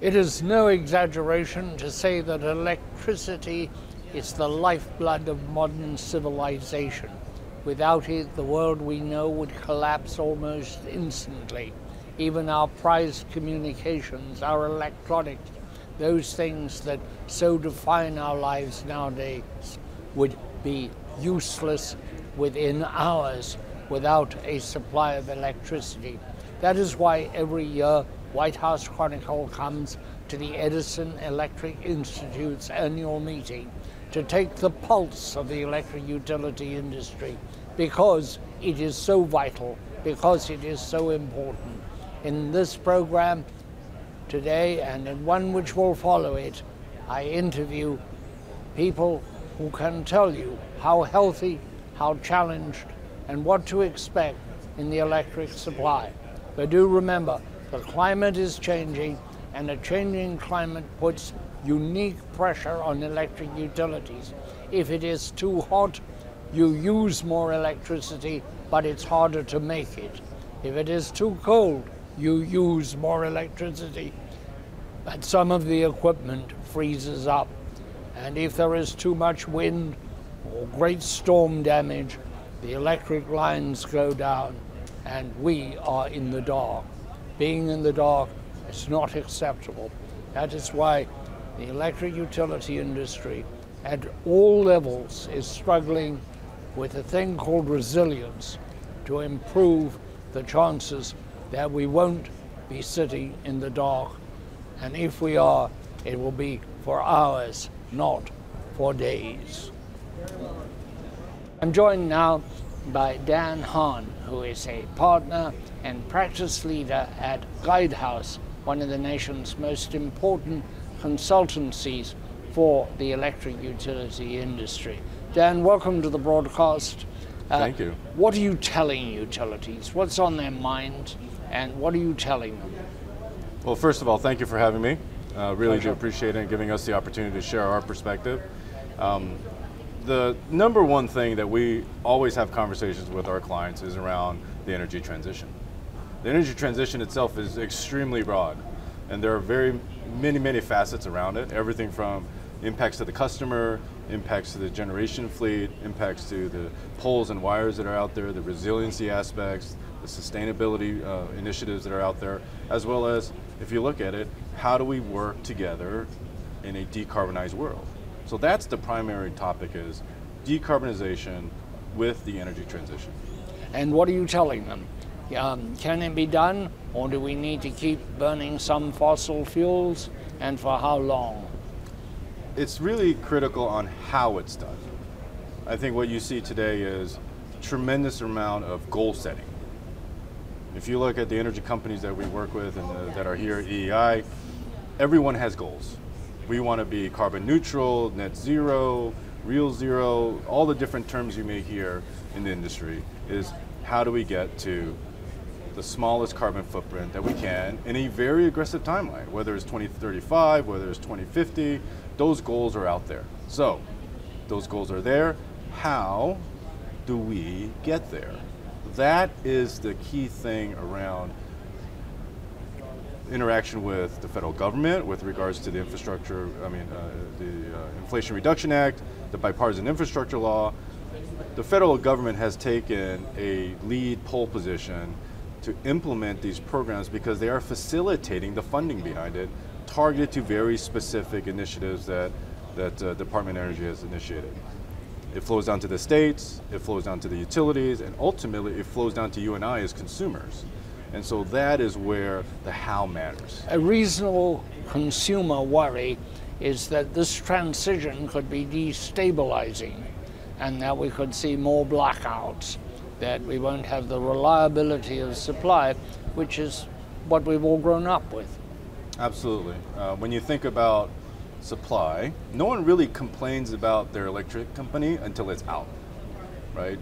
It is no exaggeration to say that electricity is the lifeblood of modern civilization. Without it, the world we know would collapse almost instantly. Even our prized communications, our electronics, those things that so define our lives nowadays, would be useless within hours without a supply of electricity. That is why every year White House Chronicle comes to the Edison Electric Institute's annual meeting to take the pulse of the electric utility industry because it is so vital, because it is so important. In this program today and in one which will follow it, I interview people who can tell you how healthy, how challenged, and what to expect in the electric supply. But do remember, the climate is changing, and a changing climate puts unique pressure on electric utilities. If it is too hot, you use more electricity, but it's harder to make it. If it is too cold, you use more electricity, but some of the equipment freezes up. And if there is too much wind or great storm damage, the electric lines go down and we are in the dark. Being in the dark is not acceptable. That is why the electric utility industry at all levels is struggling with a thing called resilience to improve the chances that we won't be sitting in the dark. And if we are, it will be for hours, not for days. I'm joined now by Dan Hahn, who is a partner and practice leader at Guidehouse, one of the nation's most important consultancies for the electric utility industry. Dan, welcome to the broadcast. Uh, Thank you. What are you telling utilities? What's on their mind, and what are you telling them? Well, first of all, thank you for having me. Uh, really Pleasure. do appreciate it and giving us the opportunity to share our perspective. Um, the number one thing that we always have conversations with our clients is around the energy transition. The energy transition itself is extremely broad, and there are very many, many facets around it. Everything from impacts to the customer, impacts to the generation fleet, impacts to the poles and wires that are out there, the resiliency aspects, the sustainability uh, initiatives that are out there, as well as, if you look at it, how do we work together in a decarbonized world? So that's the primary topic is decarbonization with the energy transition. And what are you telling them? Um, can it be done, or do we need to keep burning some fossil fuels, and for how long? It's really critical on how it's done. I think what you see today is tremendous amount of goal setting. If you look at the energy companies that we work with and that are here at EEI, everyone has goals. We want to be carbon neutral, net zero, real zero, all the different terms you may hear in the industry is how do we get to the smallest carbon footprint that we can in a very aggressive timeline, whether it's 2035, whether it's 2050, those goals are out there. So, those goals are there. How do we get there? That is the key thing around interaction with the federal government with regards to the infrastructure, I mean, uh, the uh, Inflation Reduction Act, the bipartisan infrastructure law. The federal government has taken a lead pole position to implement these programs because they are facilitating the funding behind it, targeted to very specific initiatives that, that uh, Department of Energy has initiated. It flows down to the states, it flows down to the utilities, and ultimately it flows down to you and I as consumers. And so that is where the how matters. A reasonable consumer worry is that this transition could be destabilizing and that we could see more blackouts that we won't have the reliability of supply, which is what we've all grown up with. Absolutely. Uh, when you think about supply, no one really complains about their electric company until it's out, right?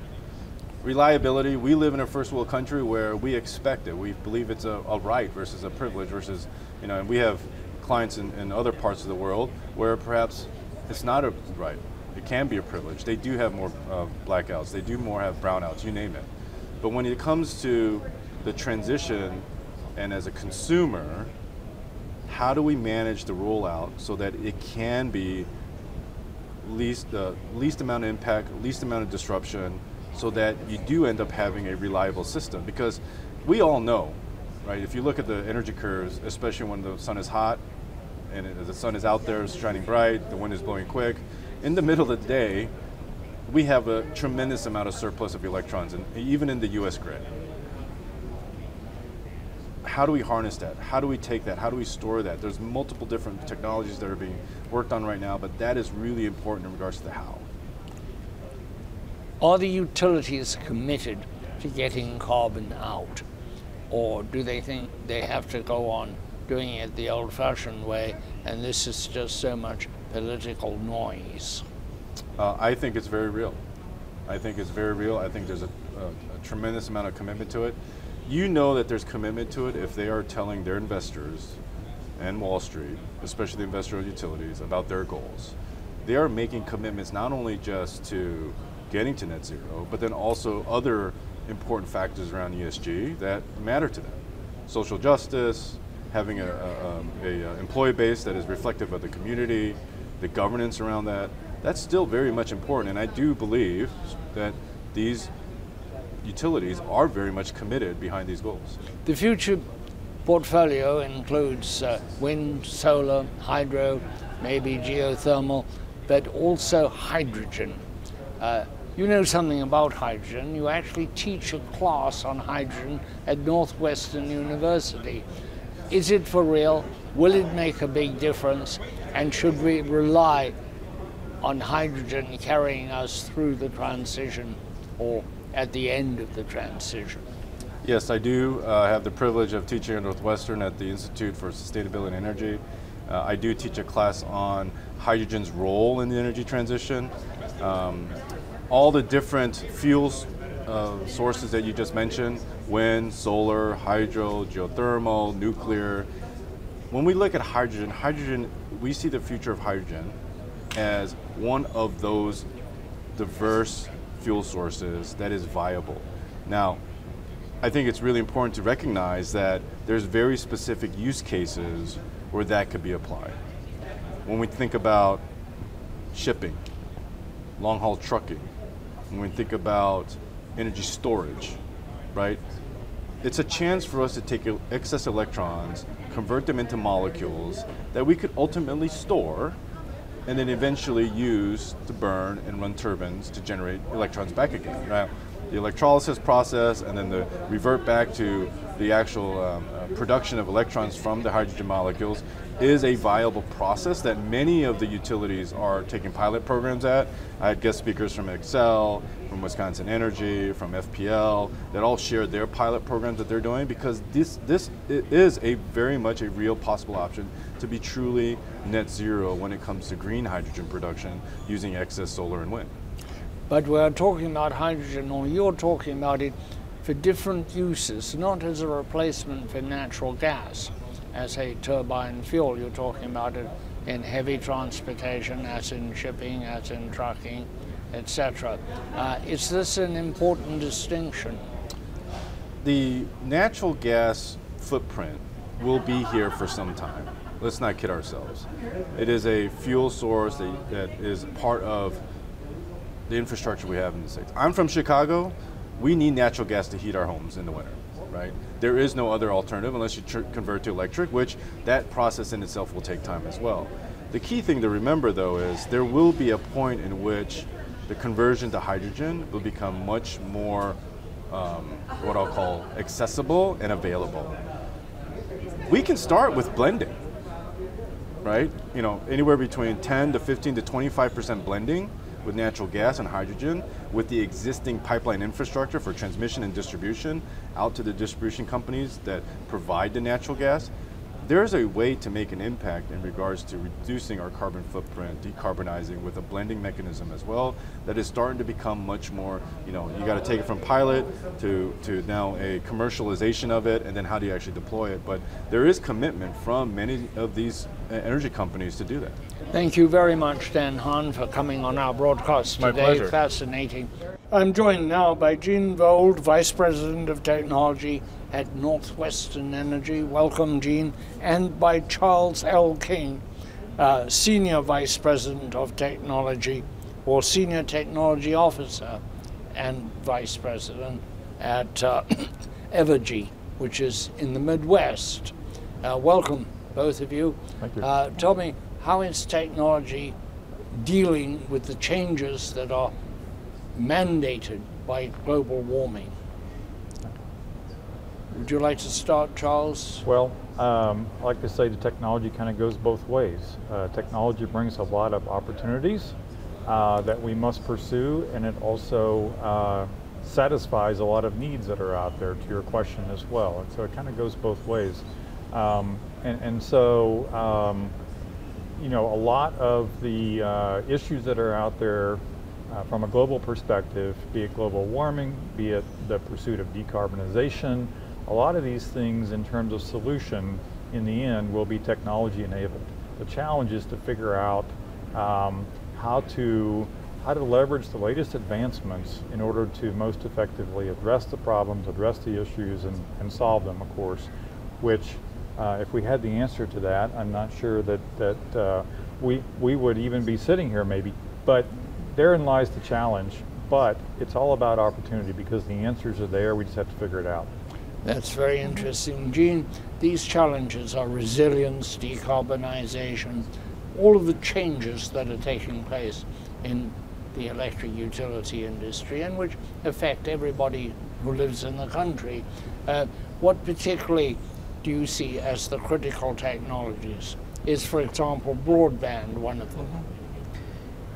Reliability, we live in a first world country where we expect it. We believe it's a, a right versus a privilege versus, you know, and we have clients in, in other parts of the world where perhaps it's not a right it can be a privilege. They do have more uh, blackouts. They do more have brownouts. You name it. But when it comes to the transition, and as a consumer, how do we manage the rollout so that it can be least the uh, least amount of impact, least amount of disruption, so that you do end up having a reliable system. Because we all know, right? If you look at the energy curves, especially when the sun is hot and the sun is out there, it's shining bright, the wind is blowing quick, in the middle of the day, we have a tremendous amount of surplus of electrons, in, even in the U.S. grid how do we harness that? How do we take that? How do we store that? There's multiple different technologies that are being worked on right now, but that is really important in regards to the how. Are the utilities committed to getting carbon out? Or do they think they have to go on doing it the old fashioned way and this is just so much political noise? Uh, I think it's very real. I think it's very real. I think there's a, a, a tremendous amount of commitment to it you know that there's commitment to it if they are telling their investors and Wall Street, especially the investor of utilities, about their goals. They are making commitments not only just to getting to net zero, but then also other important factors around ESG that matter to them. Social justice, having a, a, a, a employee base that is reflective of the community, the governance around that, that's still very much important. And I do believe that these utilities are very much committed behind these goals. The future portfolio includes uh, wind, solar, hydro, maybe geothermal, but also hydrogen. Uh, you know something about hydrogen. You actually teach a class on hydrogen at Northwestern University. Is it for real? Will it make a big difference? And should we rely on hydrogen carrying us through the transition or at the end of the transition. Yes, I do uh, have the privilege of teaching at Northwestern at the Institute for Sustainability and Energy. Uh, I do teach a class on hydrogen's role in the energy transition. Um, all the different fuels uh, sources that you just mentioned, wind, solar, hydro, geothermal, nuclear. When we look at hydrogen, hydrogen, we see the future of hydrogen as one of those diverse fuel sources that is viable. Now, I think it's really important to recognize that there's very specific use cases where that could be applied. When we think about shipping, long haul trucking, when we think about energy storage, right? It's a chance for us to take excess electrons, convert them into molecules that we could ultimately store and then eventually use to burn and run turbines to generate electrons back again. Right? The electrolysis process and then the revert back to the actual um, uh, production of electrons from the hydrogen molecules is a viable process that many of the utilities are taking pilot programs at. I had guest speakers from Xcel, from Wisconsin Energy, from FPL, that all shared their pilot programs that they're doing because this, this is a very much a real possible option to be truly net zero when it comes to green hydrogen production using excess solar and wind. But we're talking about hydrogen, or you're talking about it for different uses, not as a replacement for natural gas as a turbine fuel. You're talking about it in heavy transportation, as in shipping, as in trucking, etc. Uh, is this an important distinction? The natural gas footprint will be here for some time. Let's not kid ourselves. It is a fuel source that, that is part of the infrastructure we have in the States. I'm from Chicago. We need natural gas to heat our homes in the winter right? There is no other alternative unless you convert to electric, which that process in itself will take time as well. The key thing to remember though is there will be a point in which the conversion to hydrogen will become much more um, what I'll call accessible and available. We can start with blending, right? You know, anywhere between 10 to 15 to 25% blending with natural gas and hydrogen with the existing pipeline infrastructure for transmission and distribution out to the distribution companies that provide the natural gas, there's a way to make an impact in regards to reducing our carbon footprint, decarbonizing with a blending mechanism as well that is starting to become much more, you know, you got to take it from pilot to, to now a commercialization of it and then how do you actually deploy it. But there is commitment from many of these uh, energy companies to do that. Thank you very much, Dan Hahn, for coming on our broadcast My today. pleasure. Fascinating. I'm joined now by Jeanne Vold, Vice President of Technology at Northwestern Energy. Welcome, Jeanne. And by Charles L. King, uh, Senior Vice President of Technology or Senior Technology Officer and Vice President at uh, Evergy, which is in the Midwest. Uh, welcome, both of you. Thank you. Uh, tell me, how is technology dealing with the changes that are mandated by global warming? Would you like to start, Charles? Well, um, I like to say the technology kind of goes both ways. Uh, technology brings a lot of opportunities uh, that we must pursue, and it also uh, satisfies a lot of needs that are out there, to your question as well. And so it kind of goes both ways. Um, and, and so, um, you know, a lot of the uh, issues that are out there uh, from a global perspective, be it global warming, be it the pursuit of decarbonization, a lot of these things in terms of solution in the end will be technology enabled. The challenge is to figure out um, how to how to leverage the latest advancements in order to most effectively address the problems, address the issues, and, and solve them, of course, which uh, if we had the answer to that, I'm not sure that, that uh, we, we would even be sitting here maybe. But therein lies the challenge. But it's all about opportunity because the answers are there. We just have to figure it out. That's very interesting. Jeanne, these challenges are resilience, decarbonization, all of the changes that are taking place in the electric utility industry and which affect everybody who lives in the country. Uh, what particularly do you see as the critical technologies? Is, for example, broadband one of them?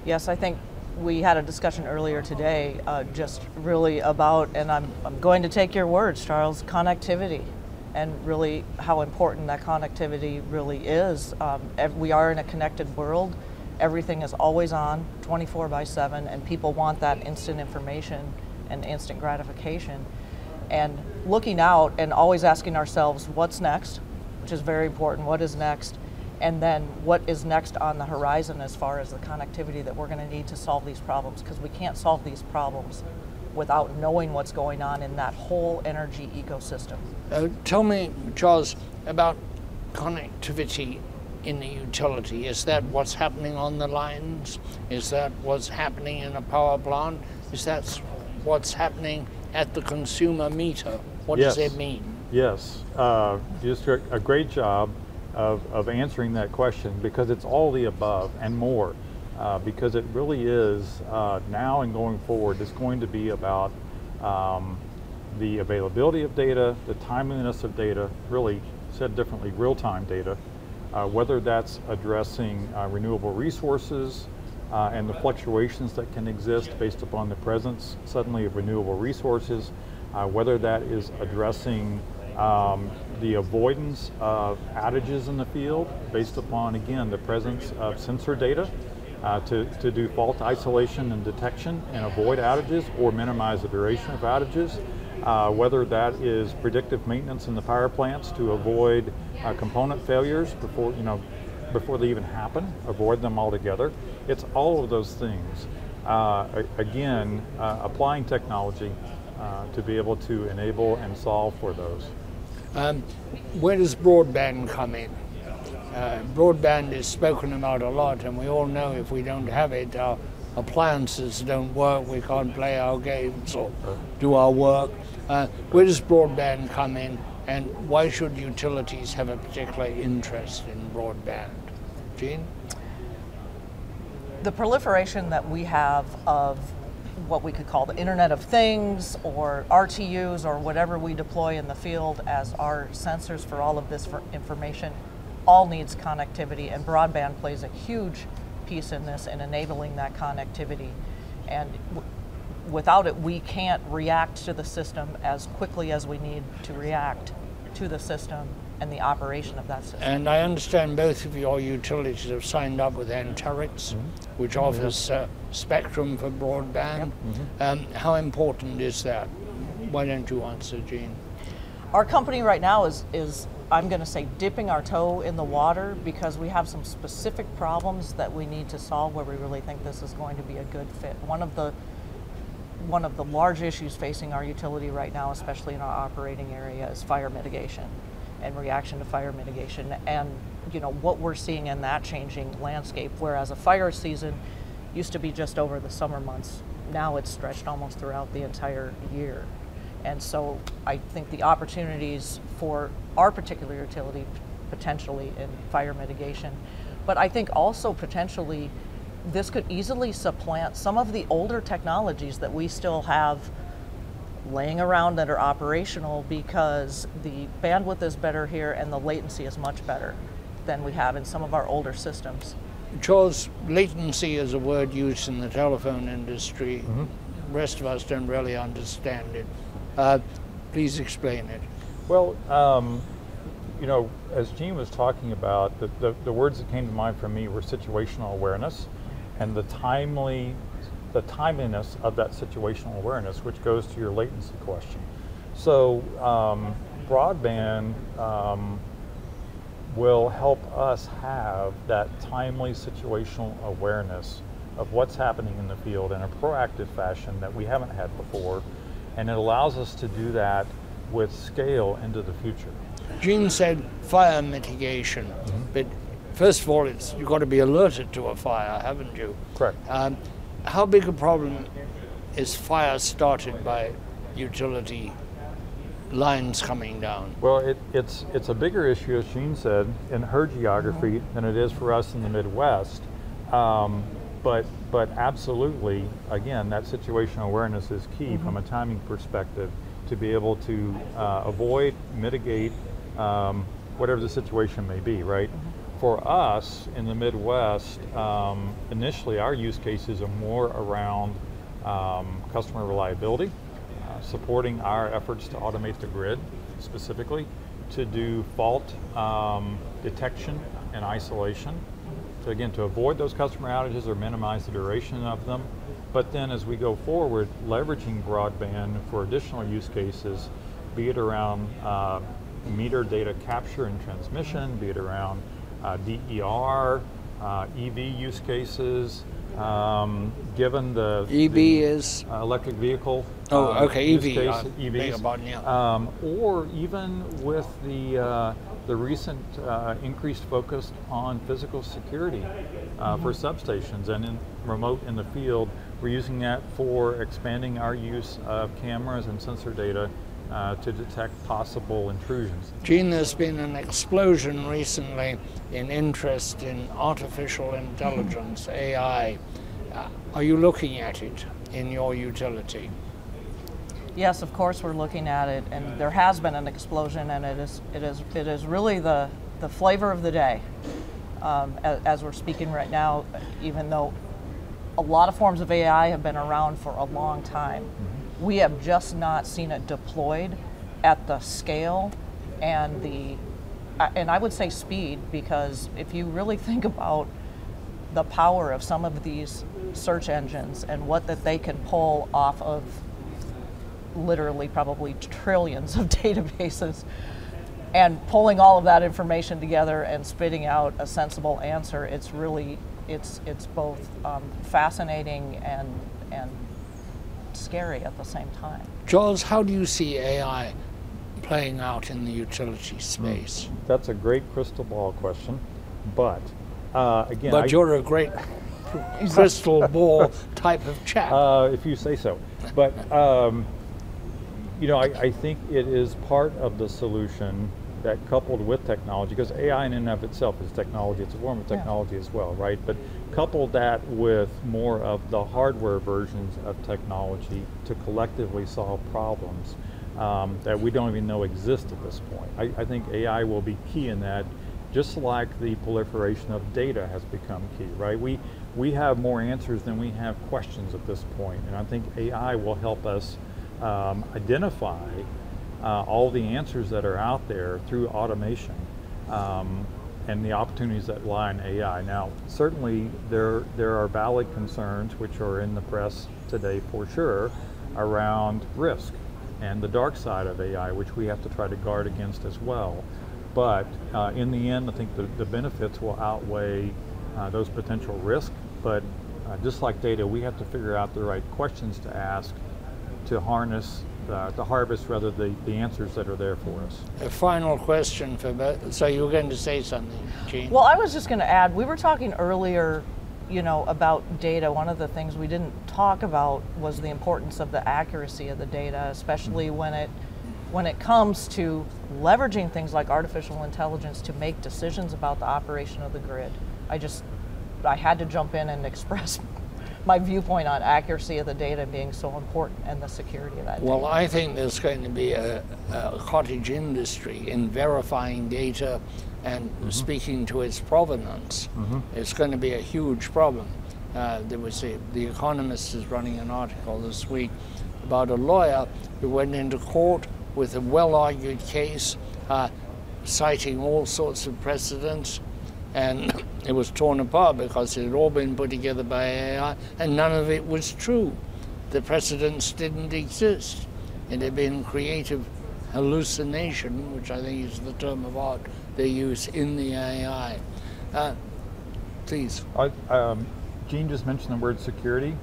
Yes, I think we had a discussion earlier today uh, just really about, and I'm, I'm going to take your words, Charles, connectivity and really how important that connectivity really is. Um, we are in a connected world. Everything is always on, 24 by 7, and people want that instant information and instant gratification. And looking out and always asking ourselves, what's next, which is very important, what is next? And then what is next on the horizon as far as the connectivity that we're going to need to solve these problems because we can't solve these problems without knowing what's going on in that whole energy ecosystem. Uh, tell me, Charles, about connectivity in the utility. Is that what's happening on the lines? Is that what's happening in a power plant? Is that what's happening at the consumer meter? What Yes. does it mean? Yes, uh, just a, a great job of, of answering that question because it's all the above and more. Uh, because it really is uh, now and going forward, it's going to be about um, the availability of data, the timeliness of data, really said differently, real time data, uh, whether that's addressing uh, renewable resources uh, and the fluctuations that can exist based upon the presence suddenly of renewable resources, uh, whether that is addressing um, the avoidance of outages in the field based upon, again, the presence of sensor data uh, to, to do fault isolation and detection and avoid outages or minimize the duration of outages. Uh, whether that is predictive maintenance in the power plants to avoid uh, component failures before, you know, before they even happen, avoid them altogether. It's all of those things. Uh, again, uh, applying technology uh, to be able to enable and solve for those. Um, where does broadband come in? Uh, broadband is spoken about a lot, and we all know if we don't have it, our appliances don't work, we can't play our games or do our work. Uh, where does broadband come in, and why should utilities have a particular interest in broadband? Jeanne? The proliferation that we have of what we could call the Internet of Things or RTUs or whatever we deploy in the field as our sensors for all of this for information all needs connectivity and broadband plays a huge piece in this in enabling that connectivity. And without it we can't react to the system as quickly as we need to react to the system and the operation of that system. And I understand both of your utilities have signed up with Anterix, which offers uh, spectrum for broadband. Um, how important is that? Why don't you answer, Jeanne? Our company right now is, is I'm going to say, dipping our toe in the water because we have some specific problems that we need to solve where we really think this is going to be a good fit. One of the one of the large issues facing our utility right now, especially in our operating area, is fire mitigation and reaction to fire mitigation. And you know what we're seeing in that changing landscape, whereas a fire season used to be just over the summer months, now it's stretched almost throughout the entire year. And so I think the opportunities for our particular utility potentially in fire mitigation, but I think also potentially this could easily supplant some of the older technologies that we still have laying around that are operational because the bandwidth is better here and the latency is much better than we have in some of our older systems. Charles, latency is a word used in the telephone industry. Mm-hmm. The rest of us don't really understand it. Uh, please explain it. Well, um, you know, as Jeanne was talking about, the, the, the words that came to mind for me were situational awareness and the timely, the timeliness of that situational awareness, which goes to your latency question. So um, broadband um, will help us have that timely situational awareness of what's happening in the field in a proactive fashion that we haven't had before, and it allows us to do that with scale into the future. Jeanne said fire mitigation, but first of all, it's you've got to be alerted to a fire, haven't you? Correct. Um, how big a problem is fire started by utility lines coming down? Well, it, it's it's a bigger issue, as Jeanne said, in her geography than it is for us in the Midwest. Um, but but absolutely, again, that situational awareness is key from a timing perspective to be able to uh, avoid, mitigate um, whatever the situation may be. Right. For us in the Midwest, um, initially our use cases are more around um, customer reliability uh, supporting our efforts to automate the grid specifically, to do fault um, detection and isolation, to again to avoid those customer outages or minimize the duration of them. But then as we go forward, leveraging broadband for additional use cases, be it around uh, meter data capture and transmission, be it around DER, uh, EV use cases, um, given the EV the, is uh, electric vehicle. Oh, uh, okay, EV, case, uh, EVs, pardon, yeah. um, or even with the uh, the recent uh, increased focus on physical security uh, for substations and in remote in the field. We're using that for expanding our use of cameras and sensor data uh, to detect possible intrusions. Jeanne, there's been an explosion recently in interest in artificial intelligence, AI. Uh, are you looking at it in your utility? Yes, of course we're looking at it, and there has been an explosion, and it is it is it is really the the flavor of the day um, as, as we're speaking right now. Even though a lot of forms of AI have been around for a long time, we have just not seen it deployed at the scale and the and I would say speed because if you really think about the power of some of these search engines and what that they can pull off of literally probably trillions of databases and pulling all of that information together and spitting out a sensible answer it's really it's it's both um, fascinating and and scary at the same time Charles, how do you see AI playing out in the utility space? That's a great crystal ball question, but uh, again, But I- you're a great crystal ball type of chap. Uh, if you say so. But um, you know, I, I think it is part of the solution that coupled with technology, because AI in and of itself is technology, it's a form of Yeah. technology as well, right? But couple that with more of the hardware versions of technology to collectively solve problems um, that we don't even know exist at this point. I, I think AI will be key in that, just like the proliferation of data has become key, right? We, we have more answers than we have questions at this point, and I think AI will help us um, identify uh, all the answers that are out there through automation um, and the opportunities that lie in AI. Now, certainly there there are valid concerns which are in the press today for sure around risk and the dark side of AI, which we have to try to guard against as well. but uh, in the end, I think the, the benefits will outweigh uh, those potential risks. But uh, just like data, we have to figure out the right questions to ask to harness, uh, to harvest rather the, the answers that are there for us. A final question for both. So you were going to say something, Jeanne? Well, I was just going to add, we were talking earlier, you know, about data. One of the things we didn't talk about was the importance of the accuracy of the data, especially Mm-hmm. when it when it comes to leveraging things like artificial intelligence to make decisions about the operation of the grid. I just I had to jump in and express my viewpoint on accuracy of the data being so important and the security of that Well, data. I think there's going to be a, a cottage industry in verifying data and speaking to its provenance. It's going to be a huge problem. Uh, there was a, the Economist is running an article this week about a lawyer who went into court with a well-argued case, uh, citing all sorts of precedents, and it was torn apart because it had all been put together by AI, and none of it was true. The precedents didn't exist. It had been creative hallucination, which I think is the term of art they use in the AI. Uh, please. I, um, Jeanne just mentioned the word security,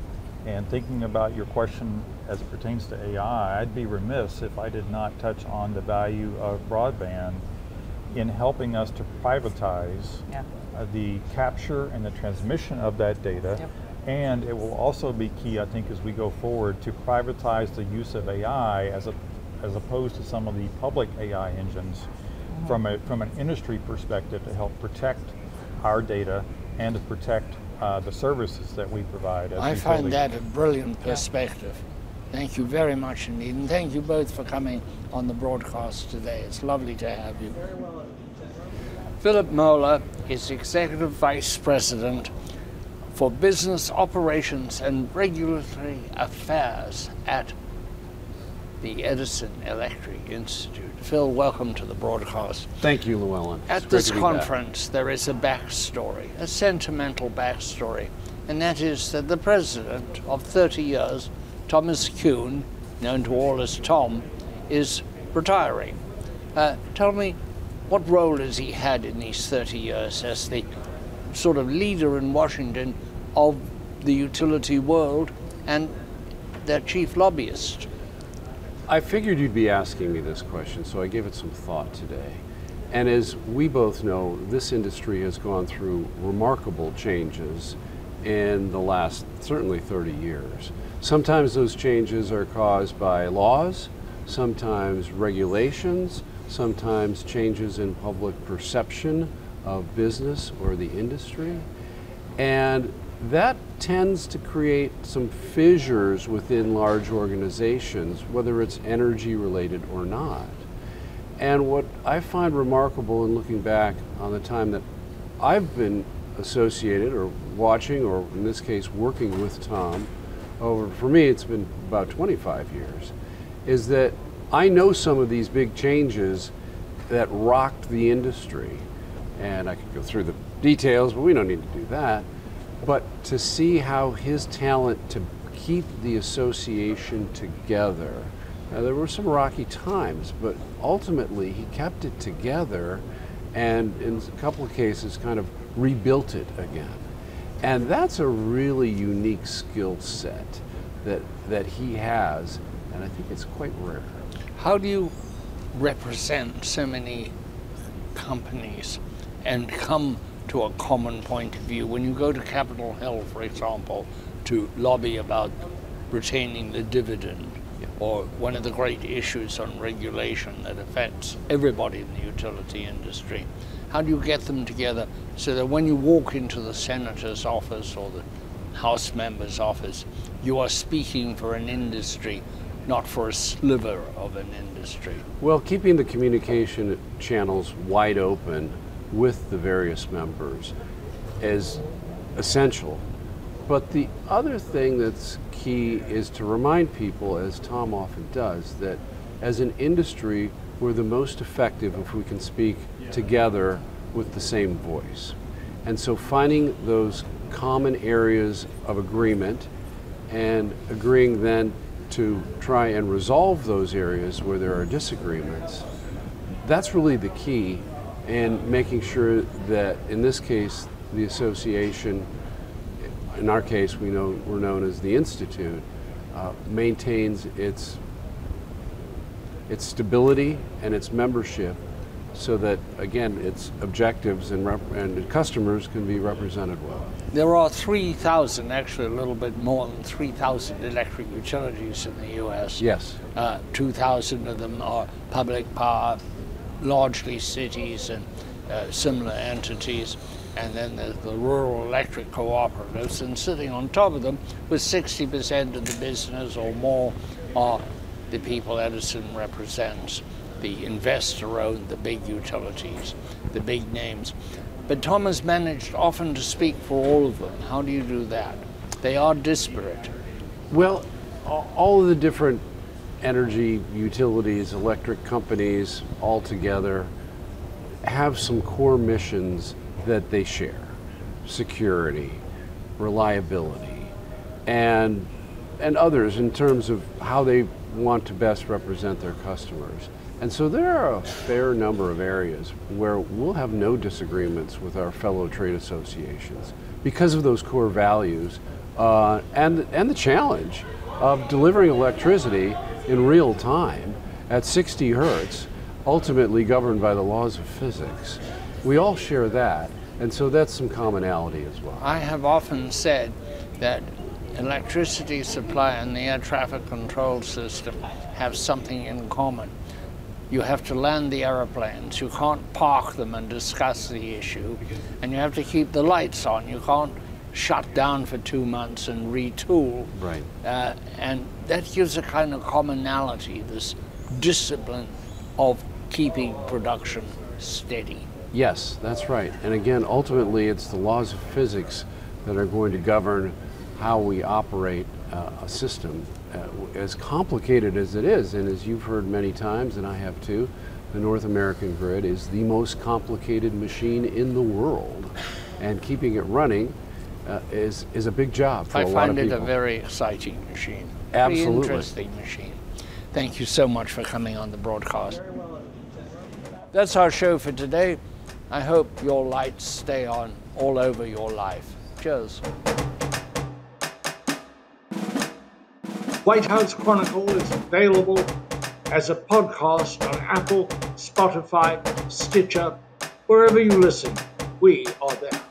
and thinking about your question as it pertains to AI, I'd be remiss if I did not touch on the value of broadband in helping us to privatize Yeah. The capture and the transmission of that data. Yep. And it will also be key, I think, as we go forward to privatize the use of AI as, a, as opposed to some of the public AI engines from, a, from an industry perspective to help protect our data and to protect uh, the services that we provide. As I find utilities. that a brilliant perspective. Thank you very much indeed. And thank you both for coming on the broadcast today. It's lovely to have you. Philip Moeller is Executive Vice President for Business Operations and Regulatory Affairs at the Edison Electric Institute. Phil, welcome to the broadcast. Thank you, Llewellyn. At this conference, there is a backstory, a sentimental backstory, and that is that the president of 30 years, Thomas Kuhn, known to all as Tom, is retiring. Uh, tell me, what role has he had in these 30 years as the sort of leader in Washington of the utility world and their chief lobbyist? I figured you'd be asking me this question, so I gave it some thought today. And as we both know, this industry has gone through remarkable changes in the last certainly 30 years. Sometimes those changes are caused by laws, sometimes regulations, sometimes changes in public perception of business or the industry. And that tends to create some fissures within large organizations, whether it's energy related or not. And what I find remarkable in looking back on the time that I've been associated or watching, or in this case, working with Tom, over for me, it's been about 25 years, is that I know some of these big changes that rocked the industry. And I could go through the details, but we don't need to do that. But to see how his talent to keep the association together, now, there were some rocky times, but ultimately he kept it together and in a couple of cases kind of rebuilt it again. And that's a really unique skill set that, that he has, and I think it's quite rare. How do you represent so many companies and come to a common point of view? When you go to Capitol Hill, for example, to lobby about retaining the dividend, or one of the great issues on regulation that affects everybody in the utility industry, how do you get them together so that when you walk into the senator's office or the House member's office, you are speaking for an industry, not for a sliver of an industry? Well, keeping the communication channels wide open with the various members is essential. But the other thing that's key is to remind people, as Tom often does, that as an industry, we're the most effective if we can speak together with the same voice. And so finding those common areas of agreement and agreeing then to try and resolve those areas where there are disagreements, that's really the key. and making sure that, in this case, the association, in our case, we know we're known as the Institute, uh, maintains its its stability and its membership so that, again, its objectives and, and customers can be represented well. There are 3,000, actually a little bit more than 3,000 electric utilities in the U.S. Yes. Uh, 2,000 of them are public power, largely cities and uh, similar entities. And then there's the rural electric cooperatives, and sitting on top of them with 60% of the business or more are the people Edison represents, the investor owned, the big utilities, the big names. But Tom has managed often to speak for all of them. How do you do that? They are disparate. Well, all of the different energy utilities, electric companies, all together have some core missions that they share security, reliability, and, and others in terms of how they want to best represent their customers. And so there are a fair number of areas where we'll have no disagreements with our fellow trade associations because of those core values uh, and, and the challenge of delivering electricity in real time at 60 hertz, ultimately governed by the laws of physics. We all share that, and so that's some commonality as well. I have often said that electricity supply and the air traffic control system have something in common. You have to land the aeroplanes, you can't park them and discuss the issue, and you have to keep the lights on. You can't shut down for two months and retool. Right. Uh, and that gives a kind of commonality, this discipline of keeping production steady. Yes, that's right. And again, ultimately, it's the laws of physics that are going to govern how we operate uh, a system. Uh, as complicated as it is, and as you've heard many times, and I have too, the North American grid is the most complicated machine in the world. And keeping it running uh, is, is a big job for I a lot of people. I find it a very exciting machine. Absolutely. Very interesting machine. Thank you so much for coming on the broadcast. That's our show for today. I hope your lights stay on all over your life. Cheers. White House Chronicle is available as a podcast on Apple, Spotify, Stitcher, wherever you listen. We are there.